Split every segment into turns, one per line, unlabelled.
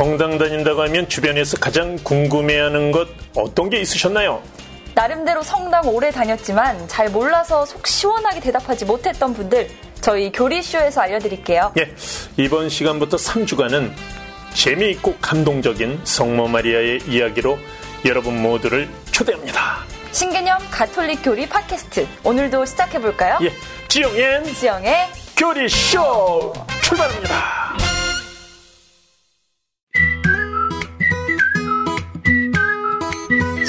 성당 다닌다고 하면 주변에서 가장 궁금해하는 것 어떤 게 있으셨나요?
나름대로 성당 오래 다녔지만 잘 몰라서 속 시원하게 대답하지 못했던 분들 저희 교리쇼에서 알려드릴게요.
예, 이번 시간부터 3주간은 재미있고 감동적인 성모 마리아의 이야기로 여러분 모두를 초대합니다.
신개념 가톨릭 교리 팟캐스트 오늘도 시작해볼까요?
예, 지영엔
지영의
교리쇼 출발합니다.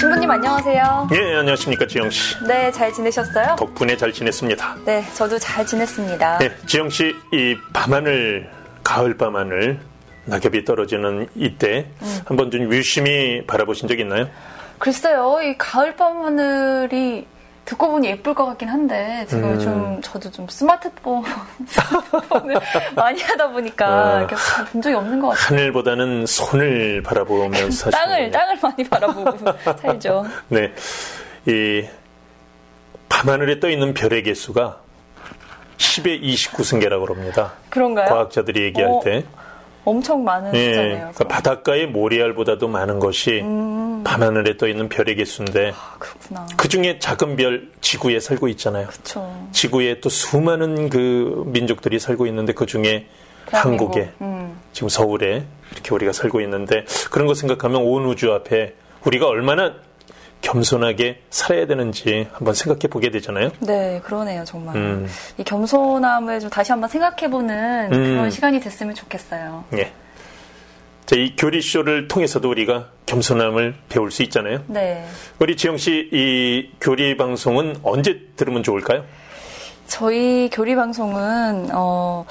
신부님 안녕하세요.
예, 안녕하십니까 지영 씨.
네, 잘 지내셨어요?
덕분에 잘 지냈습니다.
네, 저도 잘 지냈습니다.
예, 지영 씨, 이 밤하늘, 가을 밤하늘, 낙엽이 떨어지는 이때
음.
한번 좀 유심히 바라보신 적 있나요?
글쎄요, 이 가을 밤 하늘이 듣고 보니 예쁠 것 같긴 한데 제가
음.
요즘 저도 좀 스마트폰 스마트폰을 많이 하다 보니까
아.
본 적이 없는 것 같아요.
하늘보다는 손을 바라보면서
땅을. 땅을 많이 바라보고 살죠.
네, 이 밤하늘에 떠 있는 별의 개수가 10의 29승계라고 그럽니다.
그런가요?
과학자들이 얘기할
어,
때.
엄청 많은
예,
숫자네요.
그러니까 바닷가의 모래알보다도 많은 것이
음.
밤하늘에 떠 있는 별의 개수인데
아, 그렇구나.
그 중에 작은 별 지구에 살고 있잖아요.
그렇죠.
지구에 또 수많은 그 민족들이 살고 있는데 그 중에 한국에
음.
지금 서울에 이렇게 우리가 살고 있는데 그런 거 생각하면 온 우주 앞에 우리가 얼마나 겸손하게 살아야 되는지 한번 생각해 보게 되잖아요.
네, 그러네요, 정말.
음.
이 겸손함을 좀 다시 한번 생각해 보는
음.
그런 시간이 됐으면 좋겠어요.
예. 자, 이 교리쇼를 통해서도 우리가 겸손함을 배울 수 있잖아요.
네.
우리 지영 씨, 이 교리 방송은 언제 들으면 좋을까요?
저희 교리 방송은 어,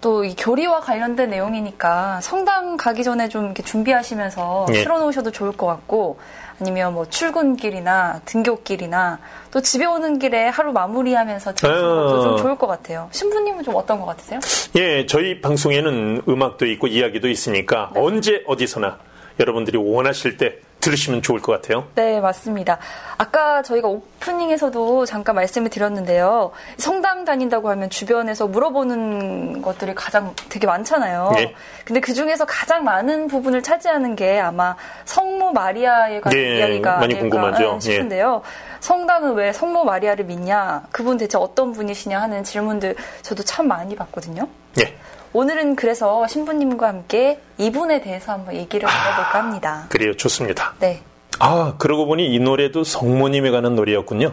또이 교리와 관련된 내용이니까 성당 가기 전에 좀 이렇게 준비하시면서
예.
틀어놓으셔도 좋을 것 같고 아니면 뭐 출근길이나 등교길이나 또 집에 오는 길에 하루 마무리하면서 들으시는 것도
아.
좀 좋을 것 같아요. 신부님은 좀 어떤 것 같으세요?
예, 저희 방송에는 음악도 있고 이야기도 있으니까 언제 어디서나 여러분들이 원하실 때 들으시면 좋을 것 같아요.
네, 맞습니다. 아까 저희가 오프닝에서도 잠깐 말씀을 드렸는데요. 성당 다닌다고 하면 주변에서 물어보는 것들이 가장 되게 많잖아요.
네.
근데 그 중에서 가장 많은 부분을 차지하는 게 아마 성모 마리아에 관한
네,
이야기가
많이 궁금하죠. 예.
싶은데요. 성당은 왜 성모 마리아를 믿냐? 그분 대체 어떤 분이시냐 하는 질문들 저도 참 많이 받거든요.
예.
오늘은 그래서 신부님과 함께 이분에 대해서 한번 얘기를 나눠볼까 합니다.
그래요. 좋습니다.
네.
아, 그러고 보니 이 노래도 성모님에 관한 노래였군요.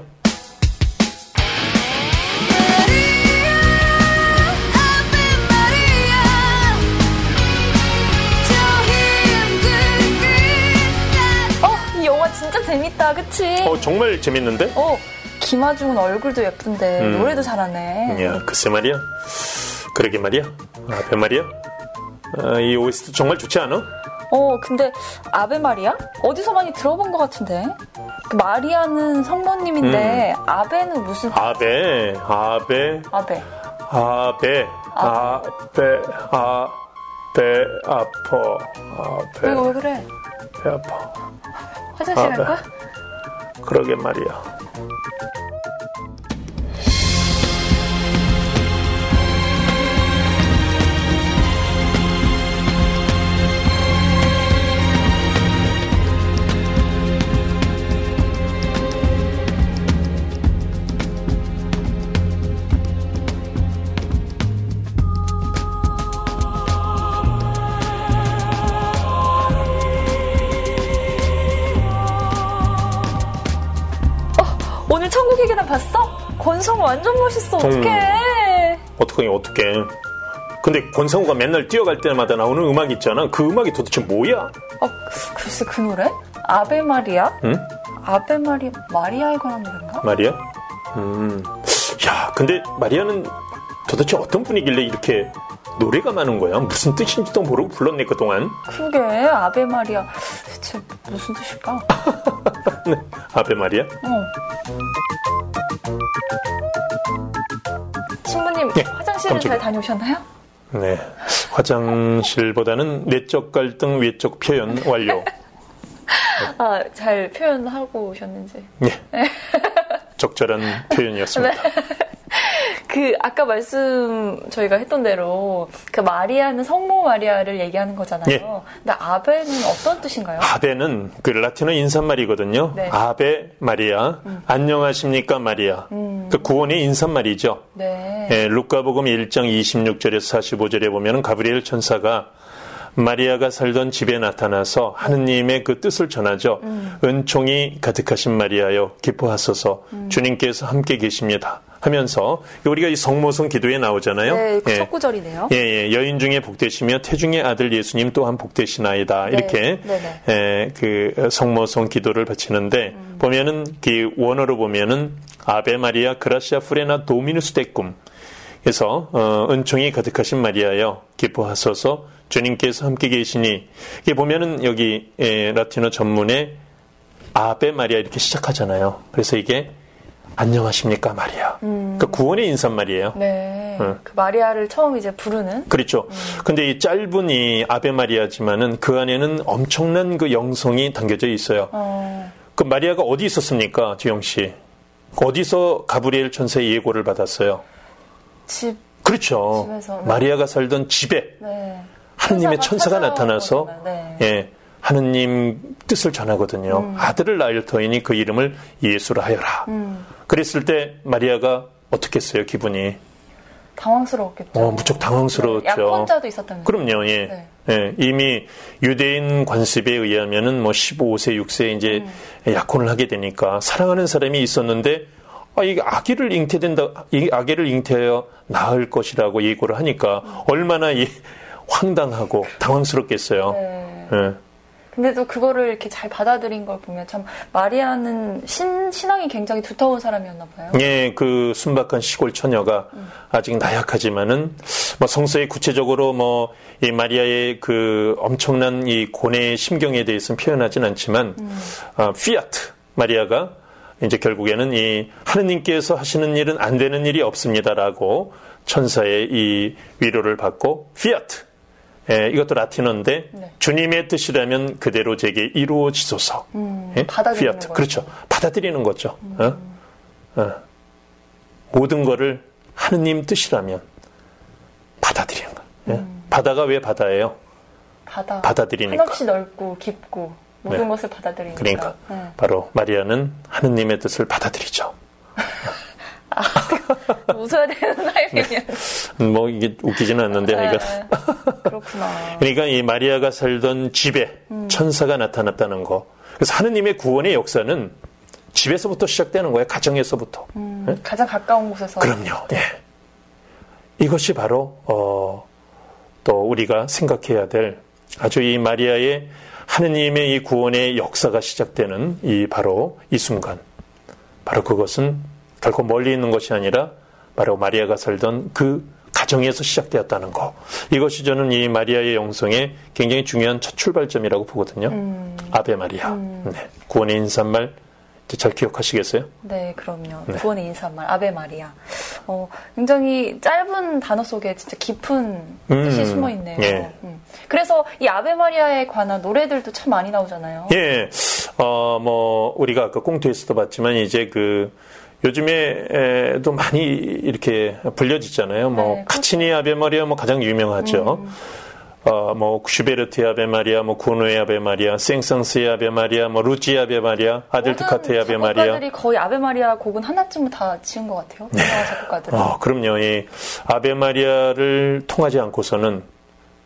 어, 이 영화 진짜 재밌다, 그치?
어, 정말 재밌는데?
어, 김하중은 얼굴도 예쁜데
음.
노래도 잘하네.
야, 글쎄 말이야. 그러게 말이야. 앞에 말이야. 아, 이 OST 정말 좋지 않아?
어, 근데 아베 마리아? 어디서 많이 들어본 것 같은데? 그 마리아는 성모님인데 아베는 무슨
아베, 아베,
아베?
아베, 아베, 아베, 아퍼, 아베,
왜, 왜 그래?
배 아파.
화장실
아베.
갈까?
그러게 말이야.
권성 완전 멋있어.
음.
어떡해.
어떡하니, 어떡해. 근데 권상우가 맨날 뛰어갈 때마다 나오는 음악 있잖아. 그 음악이 도대체 뭐야?
어, 글쎄 그 노래? 아베 마리아?
응?
아베 마리아, 마리아에 관한 노래인가?
마리아? 음. 야, 근데 마리아는 도대체 어떤 분이길래 이렇게 노래가 많은 거야? 무슨 뜻인지도 모르고 불렀네, 그동안.
그게 아베 마리아. 대체 무슨 뜻일까?
네. 아베 마리아?
어. 신부님
네,
화장실은
깜짝이야.
잘 다녀오셨나요?
네. 화장실보다는 내적 갈등, 외적 표현 완료.
아, 잘 표현하고 오셨는지.
네. 적절한 표현이었습니다.
그 아까 말씀 저희가 했던 대로 그 마리아는 성모 마리아를 얘기하는 거잖아요.
예.
근데 아베는 어떤 뜻인가요?
아베는 그 라틴어 인사말이거든요.
네.
아베 마리아, 안녕하십니까 마리아. 그 구원의 인사말이죠.
네.
예, 루카복음 1장 26절에서 45절에 보면 가브리엘 천사가 마리아가 살던 집에 나타나서 하느님의 그 뜻을 전하죠. 은총이 가득하신 마리아여 기뻐하소서 주님께서 함께 계십니다. 하면서 우리가 이 성모성 기도에 나오잖아요.
네, 그
예.
첫 구절이네요.
예, 예, 여인 중에 복되시며 태중의 아들 예수님 또한 복되시나이다.
네,
이렇게
네네.
예, 그 성모성 기도를 바치는데 보면은 그 원어로 보면은 아베 마리아 그라시아 프레나 도미누스 데꿈 그래서 어, 은총이 가득하신 마리아여 기뻐하소서 주님께서 함께 계시니 이게 보면은 여기 예, 라틴어 전문에 아베 마리아 이렇게 시작하잖아요. 그래서 이게 안녕하십니까 마리아. 그러니까 구원의 인사말이에요.
네.
응.
그 마리아를 처음 이제 부르는
그렇죠. 근데 이 짧은 이 아베 마리아지만은 그 안에는 엄청난 그 영성이 담겨져 있어요.
어,
그 마리아가 어디 있었습니까, 지영 씨? 어디서 가브리엘 천사의 예고를 받았어요?
집
그렇죠.
집에서, 네.
마리아가 살던 집에
네.
하느님의 천사가
찾아온
나타나서.
네.
예, 하느님 뜻을 전하거든요.
음.
아들을 낳을 터이니 그 이름을 예수라 하여라.
음.
그랬을 때 마리아가 어떻게 했어요, 기분이?
당황스러웠겠죠.
어, 무척 당황스러웠죠.
네, 약혼자도 있었다면서요.
그럼요, 예.
네.
예, 이미 유대인 관습에 의하면은 뭐 15세, 6세 이제
음.
약혼을 하게 되니까 사랑하는 사람이 있었는데 아, 이게 아기를 잉태된다, 이 아기를 잉태하여 낳을 것이라고 예고를 하니까 얼마나 이 황당하고 당황스럽겠어요.
네.
예.
근데도 그거를 이렇게 잘 받아들인 걸 보면 참 마리아는 신 신앙이 굉장히 두터운 사람이었나 봐요.
예, 그 순박한 시골 처녀가 아직 나약하지만은 뭐 성서에 구체적으로 뭐 이 마리아의 그 엄청난 이 고뇌의 심경에 대해서는 표현하진 않지만 어, 피아트 마리아가 이제 결국에는 이 하느님께서 하시는 일은 안 되는 일이 없습니다라고 천사의 이 위로를 받고 피아트 예, 이것도 라틴어인데
네.
주님의 뜻이라면 그대로 제게 이루어지소서. 예?
받아들이는
피아트.
거죠.
그렇죠. 받아들이는 거죠. 어? 어. 모든 거를 하느님 뜻이라면 받아들이는 거. 예? 바다가 왜 바다예요?
바다
받아들이니까.
한없이 넓고 깊고 모든
네.
것을 받아들이니까.
그러니까
네.
바로 마리아는 하느님의 뜻을 받아들이죠.
웃어야 되는 타이밍이야.
음, 뭐 이게 웃기지는 않는데
네. 그렇구나.
그러니까 이 마리아가 살던 집에 천사가 나타났다는 거. 그래서 하느님의 구원의 역사는 집에서부터 시작되는 거예요. 가정에서부터. 예?
가장 가까운 곳에서.
그럼요. 예. 이것이 바로 어, 또 우리가 생각해야 될 아주 이 마리아의 하느님의 이 구원의 역사가 시작되는 이 바로 이 순간. 바로 그것은 결코 멀리 있는 것이 아니라 바로 마리아가 살던 그 가정에서 시작되었다는 거. 이것이 저는 이 마리아의 영성의 굉장히 중요한 첫 출발점이라고 보거든요. 아베 마리아. 네. 구원의 인사말 잘 기억하시겠어요?
네, 그럼요.
네.
구원의 인사말 아베 마리아. 어, 굉장히 짧은 단어 속에 진짜 깊은 뜻이
음,
숨어 있네요.
예.
음. 그래서 이 아베 마리아에 관한 노래들도 참 많이 나오잖아요.
예, 어, 뭐, 우리가 아까 꽁트에서도 봤지만, 이제 그, 요즘에도 많이 이렇게 불려지잖아요. 뭐,
네.
카치니 아베 마리아 뭐 가장 유명하죠.
음.
어, 뭐, 슈베르트 아베 마리아, 뭐, 구노의 아베 마리아, 생상스의 아베 마리아, 뭐, 루치 아베 마리아, 아르카델트의 아베 마리아.
작곡가들이 거의 아베 마리아 곡은 하나쯤은 다 지은 것 같아요. 유명한 작곡가들은.
어, 그럼요. 이 아베 마리아를 통하지 않고서는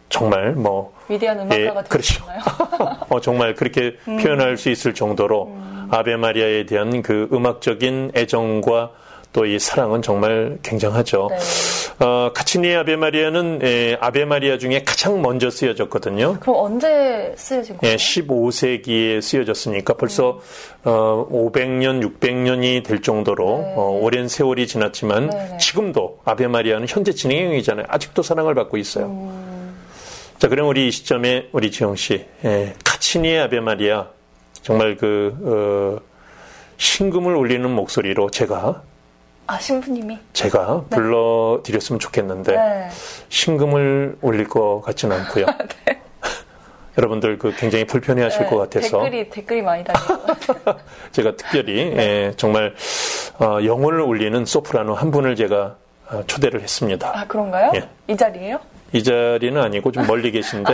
정말 뭐,
위대한 음악가가
예,
되지
그렇죠. 어, 정말 그렇게
음.
표현할 수 있을 정도로 아베 마리아에 대한 그 음악적인 애정과 또 이 사랑은 정말 굉장하죠.
네.
어, 카치니 아베 마리아는 예, 아베 마리아 중에 가장 먼저 쓰여졌거든요.
그럼 언제 쓰여진 거예요?
예, 15세기에 쓰여졌으니까 벌써 어, 500년, 600년이 될 정도로
네.
어, 오랜 세월이 지났지만
네, 네.
지금도 아베 마리아는 현재 진행형이잖아요. 아직도 사랑을 받고 있어요.
음.
자, 그럼 우리 이 시점에 우리 지영 씨, 예, 카치니의 아베 마리아 정말 그 어, 신금을 울리는 목소리로 제가
아, 신부님이?
제가 불러드렸으면 좋겠는데
네.
신금을 울릴 것 같지는 않고요. 여러분들 그 굉장히 불편해하실
네,
것 같아서
댓글이, 댓글이 많이 달리고.
제가 특별히 예, 정말 어, 영혼을 울리는 소프라노 한 분을 제가 어, 초대를 했습니다.
아, 그런가요?
예.
이 자리에요?
이 자리는 아니고 좀 멀리 계신데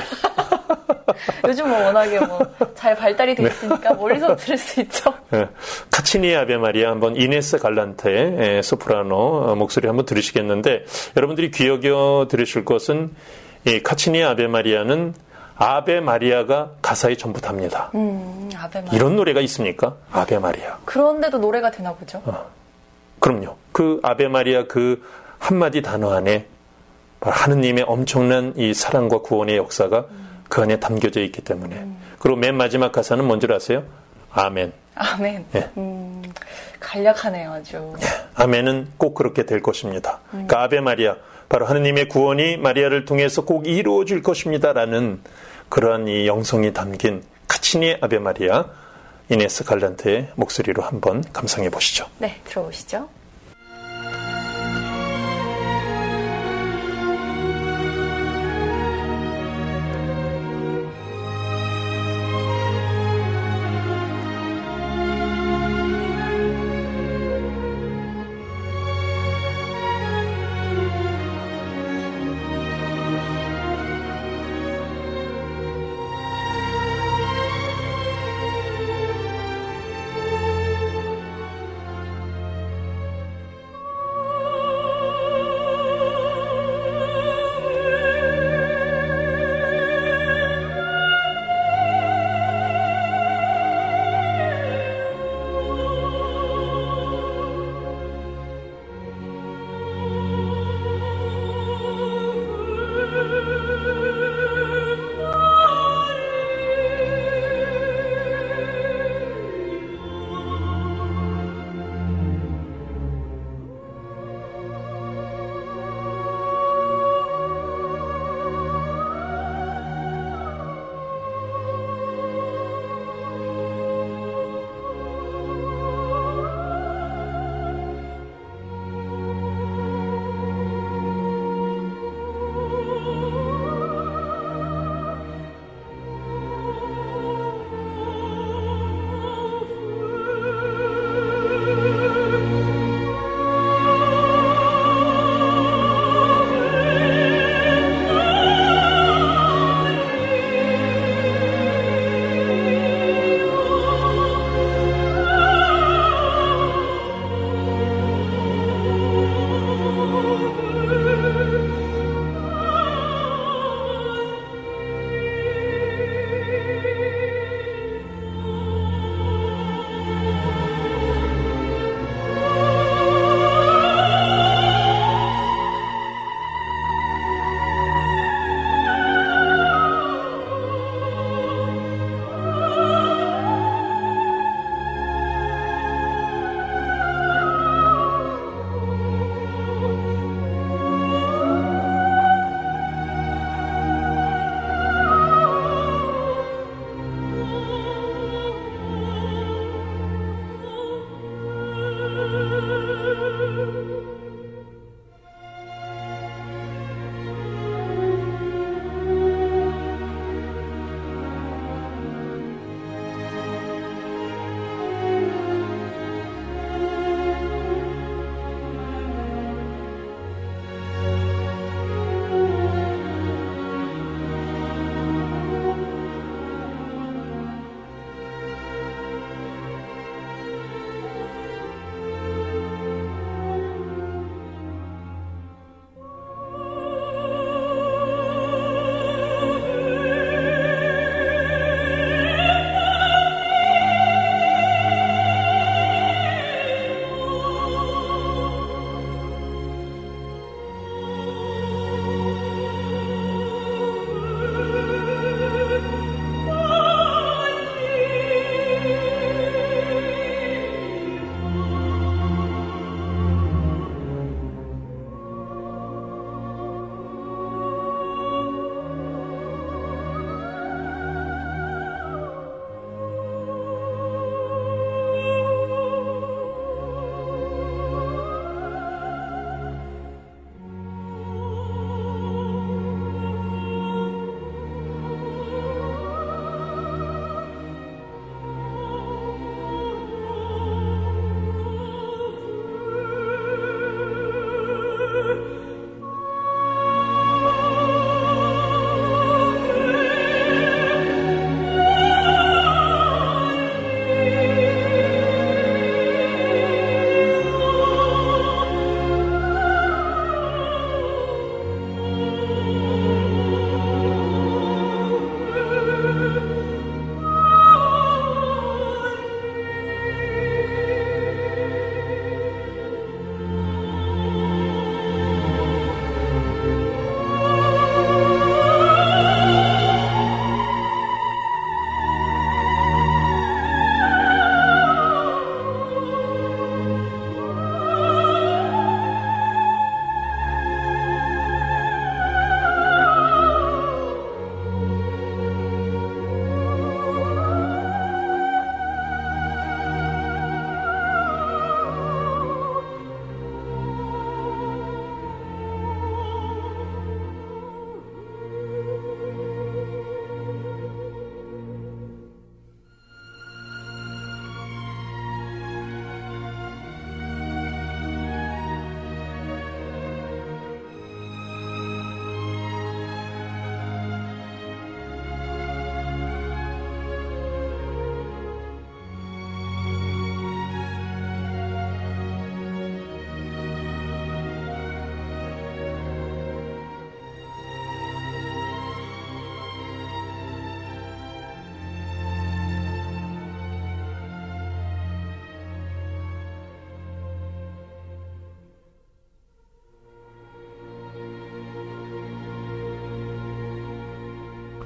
요즘 뭐 워낙에 뭐 잘 발달이 돼 있으니까 멀리서 들을 수 있죠.
예, 카치니 아베 마리아 한번 이네스 갈란테 예, 소프라노 어, 목소리 한번 들으시겠는데 여러분들이 귀여겨 들으실 것은 이 카치니 아베 마리아는 아베 마리아가 가사의 전부 답니다.
음, 아베 마리아.
이런 노래가 있습니까? 아베 마리아.
그런데도 노래가 되나 보죠.
그럼요. 그 아베 마리아 그 한마디 단어 안에 하느님의 엄청난 이 사랑과 구원의 역사가 그 안에 담겨져 있기 때문에. 그리고 맨 마지막 가사는 뭔지 아세요? 아멘.
아멘.
예.
음, 간략하네요, 아주.
아멘은 꼭 그렇게 될 것입니다. 그러니까 아베 마리아, 바로 하느님의 구원이 마리아를 통해서 꼭 이루어질 것입니다라는 그러한 이 영성이 담긴 카치니 아베 마리아 이네스 갈란테의 목소리로 한번 감상해 보시죠.
네, 들어보시죠.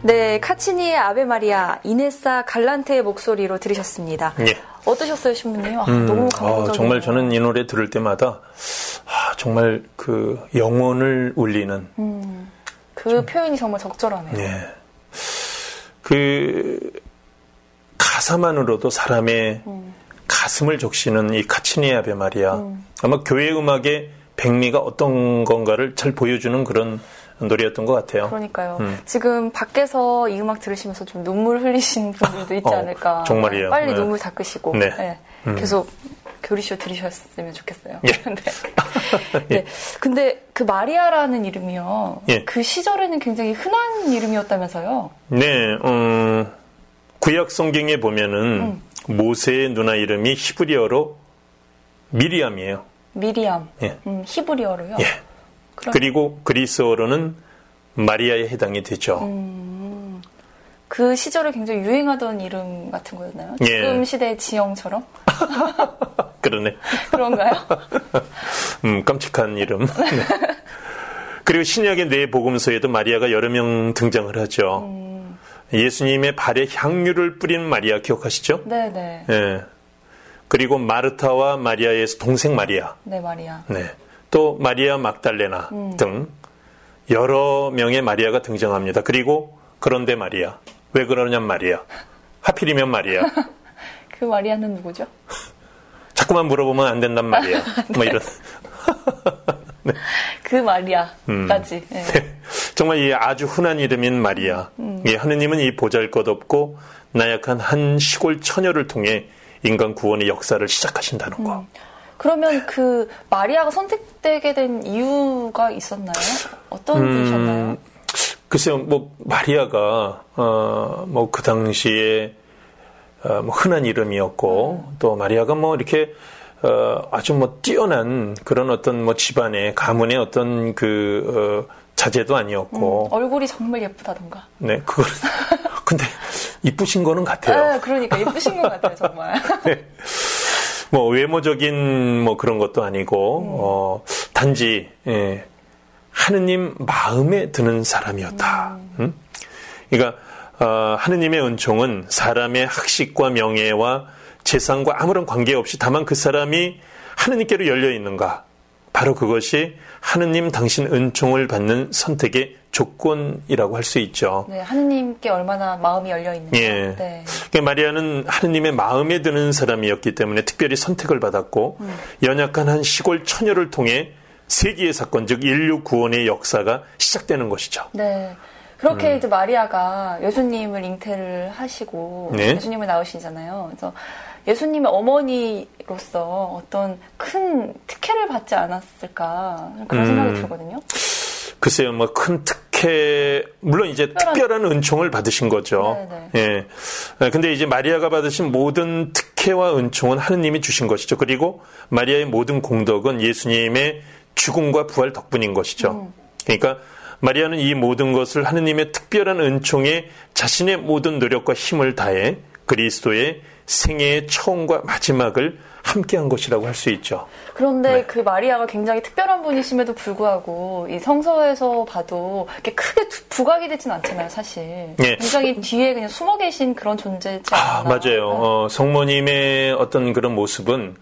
네, 카치니의 아베 마리아, 이네사 갈란테의 목소리로 들으셨습니다.
예.
어떠셨어요, 신부님? 아, 너무 감동적이에요.
아, 정말 저는 이 노래 들을 때마다 아, 정말 그 영혼을 울리는
그 표현이 정말 적절하네요.
예. 그 가사만으로도 사람의 가슴을 적시는 이 카치니의 아베 마리아 아마 교회 음악의 백미가 어떤 건가를 잘 보여주는 그런 노래였던 것 같아요.
그러니까요.
음.
지금 밖에서 이 음악 들으시면서 좀 눈물 흘리신 분들도 있지
어,
않을까.
정말이에요.
빨리
네.
눈물 닦으시고
네.
네.
음.
계속 교리쇼 들으셨으면 좋겠어요.
예.
네. 네. 근데 그 마리아라는 이름이요.
예.
그 시절에는 굉장히 흔한 이름이었다면서요.
네, 어, 구약 성경에 보면은
음.
모세의 누나 이름이 히브리어로 미리암이에요.
미리암.
예.
음, 히브리어로요.
예.
그럼
그리고 그리스어로는 마리아에 해당이 되죠.
음. 그 시절에 굉장히 유행하던 이름 같은 거였나요?
예.
지금 시대의 지영처럼?
그러네.
그런가요?
음, 깜찍한 이름. 네. 그리고 신약의 네 복음서에도 마리아가 여러 명 등장을 하죠.
음.
예수님의 발에 향유를 뿌리는 마리아 기억하시죠?
네네.
예. 그리고 마르타와 마리아의 동생 마리아.
네, 마리아.
네. 또 마리아 막달레나
음.
등 여러 명의 마리아가 등장합니다. 그리고 그런데 마리아. 왜 그러냐 마리아. 하필이면 마리아.
그 마리아는 누구죠?
자꾸만 물어보면 안 된단 말이야. 뭐
네.
이런.
그 마리아까지. 네.
정말 이 아주 흔한 이름인 마리아.
음.
예, 하느님은 이 보잘것없고 나약한 한 시골 처녀를 통해 인간 구원의 역사를 시작하신다는 거.
음. 그러면 그 마리아가 선택되게 된 이유가 있었나요? 어떤
음.
분이셨나요?
글쎄요, 뭐 마리아가 어 뭐 그 당시에 어, 뭐 흔한 이름이었고 또 마리아가 뭐 이렇게 어, 아주 뭐 뛰어난 그런 어떤 뭐 집안의 가문의 어떤 그 어, 자제도 아니었고
얼굴이 정말 예쁘다던가.
네 그걸 근데 이쁘신 거는 같아요.
아, 그러니까 예쁘신 것 같아요, 정말.
뭐 외모적인 뭐 그런 것도 아니고
음.
어, 단지 예, 하느님 마음에 드는 사람이었다. 음? 그러니까 어, 하느님의 은총은 사람의 학식과 명예와 재산과 아무런 관계없이 다만 그 사람이 하느님께로 열려 있는가. 바로 그것이 하느님 당신 은총을 받는 선택의 조건이라고 할 수 있죠.
네, 하느님께 얼마나 마음이 열려 있는지.
예.
네.
그러니까 마리아는 하느님의 마음에 드는 사람이었기 때문에 특별히 선택을 받았고 연약한 한 시골 처녀를 통해 세기의 사건 즉 인류 구원의 역사가 시작되는 것이죠.
네. 그렇게 이제 마리아가 예수님을 잉태를 하시고
음. 네.
예수님을 낳으시잖아요. 그래서 예수님의 어머니로서 어떤 큰 특혜를 받지 않았을까 그런
음.
생각이 들거든요.
글쎄요, 뭐 큰 특혜 물론 이제 특별한 은총을 받으신 거죠. 예. 아, 근데 이제 마리아가 받으신 모든 특혜와 은총은 하느님이 주신 것이죠. 그리고 마리아의 모든 공덕은 예수님의 죽음과 부활 덕분인 것이죠. 그러니까 마리아는 이 모든 것을 하느님의 특별한 은총에 자신의 모든 노력과 힘을 다해 그리스도의 생애의 처음과 마지막을 함께한 것이라고 할 수 있죠.
그런데
네.
그 마리아가 굉장히 특별한 분이심에도 불구하고 이 성서에서 봐도 이렇게 크게 두- 부각이 되진 않잖아요, 사실.
예.
굉장히 뒤에 그냥 숨어 계신 그런 존재지 않나.
아, 맞아요. 어, 성모님의 어떤 그런 모습은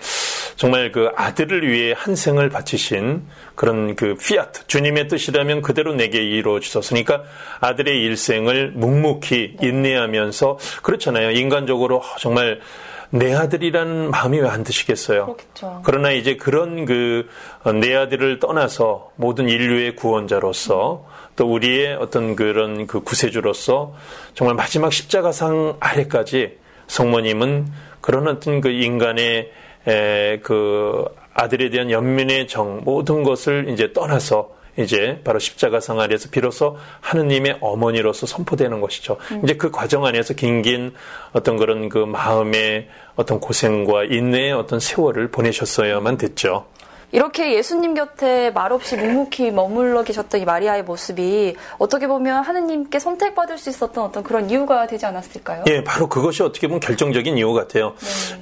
정말 그 아들을 위해 한 생을 바치신 그런 그 피아트, 주님의 뜻이라면 그대로 내게 이루어지셨으니까 아들의 일생을 묵묵히 인내하면서 그렇잖아요. 인간적으로 정말 내 아들이라는 마음이 왜 안 드시겠어요?
그렇겠죠.
그러나 이제 그런 그 내 아들을 떠나서 모든 인류의 구원자로서 또 우리의 어떤 그런 그 구세주로서 정말 마지막 십자가상 아래까지 성모님은 그런 어떤 그 인간의 에, 그 아들에 대한 연민의 정 모든 것을 이제 떠나서 이제 바로 십자가상 아래에서 비로소 하느님의 어머니로서 선포되는 것이죠. 이제 그 과정 안에서 긴긴 어떤 그런 그 마음의 어떤 고생과 인내의 어떤 세월을 보내셨어야만 됐죠.
이렇게 예수님 곁에 말없이 묵묵히 머물러 계셨던 이 마리아의 모습이 어떻게 보면 하느님께 선택받을 수 있었던 어떤 그런 이유가 되지 않았을까요?
예, 바로 그것이 어떻게 보면 결정적인 이유 같아요.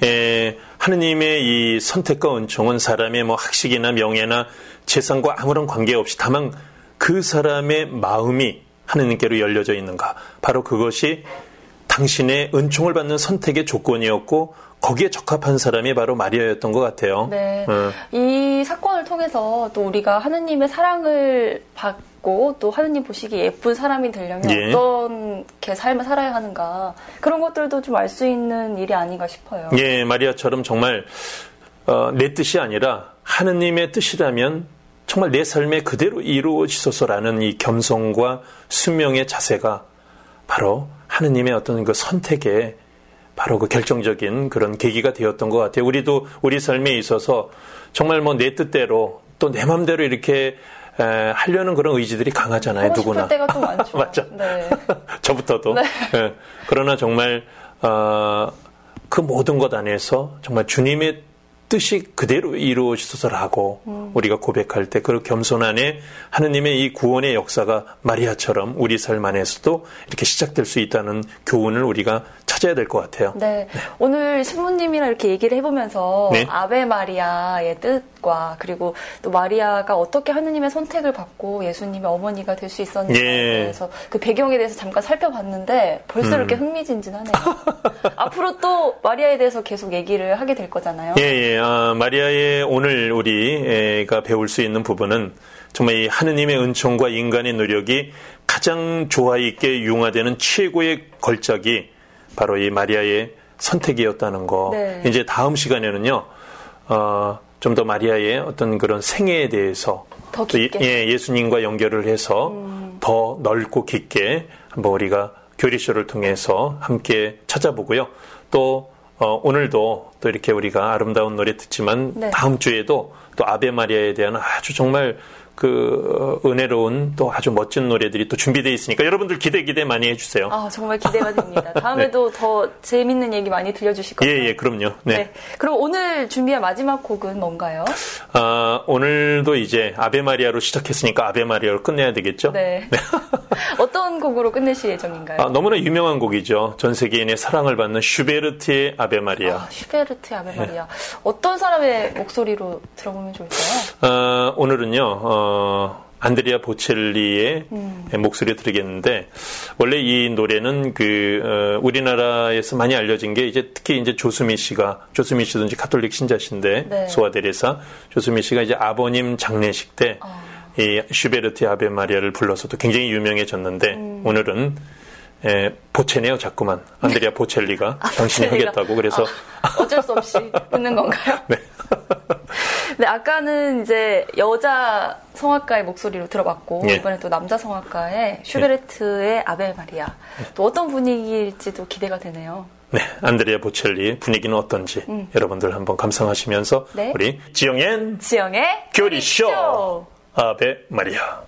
예, 하느님의 이 선택과 은총은 사람의 뭐 학식이나 명예나 재산과 아무런 관계없이 다만 그 사람의 마음이 하느님께로 열려져 있는가? 바로 그것이 당신의 은총을 받는 선택의 조건이었고 거기에 적합한 사람이 바로 마리아였던 것 같아요.
네. 어. 이 사건을 통해서 또 우리가 하느님의 사랑을 받고 또 하느님 보시기에 예쁜 사람이 되려면 예. 어떻게 삶을 살아야 하는가 그런 것들도 좀 알 수 있는 일이 아닌가 싶어요.
예, 마리아처럼 정말 어, 내 뜻이 아니라 하느님의 뜻이라면 정말 내 삶에 그대로 이루어지소서라는 이 겸손과 수명의 자세가 바로 하느님의 어떤 그 선택에 바로 그 결정적인 그런 계기가 되었던 것 같아요. 우리도 우리 삶에 있어서 정말 뭐 내 뜻대로 또내 맘대로 이렇게 에, 하려는 그런 의지들이 강하잖아요. 누구나.
때가 또 많죠.
맞죠. 네. 저부터도. 네. 예. 그러나 정말 어, 그 모든 것 안에서 정말 주님의 뜻이 그대로 이루어지소서라고 음. 우리가 고백할 때 그 겸손 안에 하느님의 이 구원의 역사가 마리아처럼 우리 삶 안에서도 이렇게 시작될 수 있다는 교훈을 우리가 찾아야 될 것 같아요.
네. 네. 오늘 신부님이랑 이렇게 얘기를 해보면서 네. 아베 마리아의 뜻과 그리고 또 마리아가 어떻게 하느님의 선택을 받고 예수님의 어머니가 될 수 있었는지에 예. 대해서 그 배경에 대해서 잠깐 살펴봤는데 벌써 음. 이렇게 흥미진진하네요. 앞으로 또 마리아에 대해서 계속 얘기를 하게 될 거잖아요.
예, 예. 아, 마리아의 오늘 우리가 배울 수 있는 부분은 정말 이 하느님의 은총과 인간의 노력이 가장 조화 있게 융화되는 최고의 걸작이 바로 이 마리아의 선택이었다는 거. 네. 이제 다음 시간에는요, 어, 좀 더 마리아의 어떤 그런 생애에 대해서
더 깊게.
예, 예수님과 연결을 해서 음. 더 넓고 깊게 한번 우리가 교리쇼를 통해서 함께 찾아보고요. 또 어, 오늘도 또 이렇게 우리가 아름다운 노래 듣지만 네. 다음 주에도 또 아베 마리아에 대한 아주 정말 그 어, 은혜로운 또 아주 멋진 노래들이 또 준비되어 있으니까 여러분들 기대 기대 많이 해주세요.
아 정말 기대가 됩니다. 다음에도 네. 더 재밌는 얘기 많이 들려주실 거예요.
예, 예, 그럼요. 네. 네.
그럼 오늘 준비한 마지막 곡은 뭔가요?
아 오늘도 이제 아베 마리아로 시작했으니까 아베 마리아로 끝내야 되겠죠?
네. 네. 어떤 곡으로 끝내실 예정인가요?
아, 너무나 유명한 곡이죠. 전 세계인의 사랑을 받는 슈베르트의 아베 마리아. 아,
슈베르트의 아베 마리아. 네. 어떤 사람의 목소리로 들어보면 좋을까요?
아, 오늘은요. 어, 어, 안드리아 보첼리의 음. 목소리 들으겠는데 원래 이 노래는 그 어, 우리나라에서 많이 알려진 게 이제 특히 이제 조수미 씨가 조수미 씨도 이제 카톨릭 신자신데 네. 소아데레사 조수미 씨가 이제 아버님 장례식 때이 어. 슈베르트 아베 마리아를 불러서도 굉장히 유명해졌는데 음. 오늘은 에, 보채네요, 자꾸만. 안드레아 보첼리가 아, 당신이 보첼리가. 하겠다고 그래서
아, 어쩔 수 없이 듣는 건가요? 네. 네, 아까는 이제 여자 성악가의 목소리로 들어봤고 예. 이번에 또 남자 성악가의 슈베르트의 예. 아베 마리아. 또 어떤 분위기일지도 기대가 되네요.
네, 안드레아 보첼리 분위기는 어떤지 음. 여러분들 한번 감상하시면서 네. 우리 지영앤
지영의
교리쇼, 교리쇼. 아베 마리아.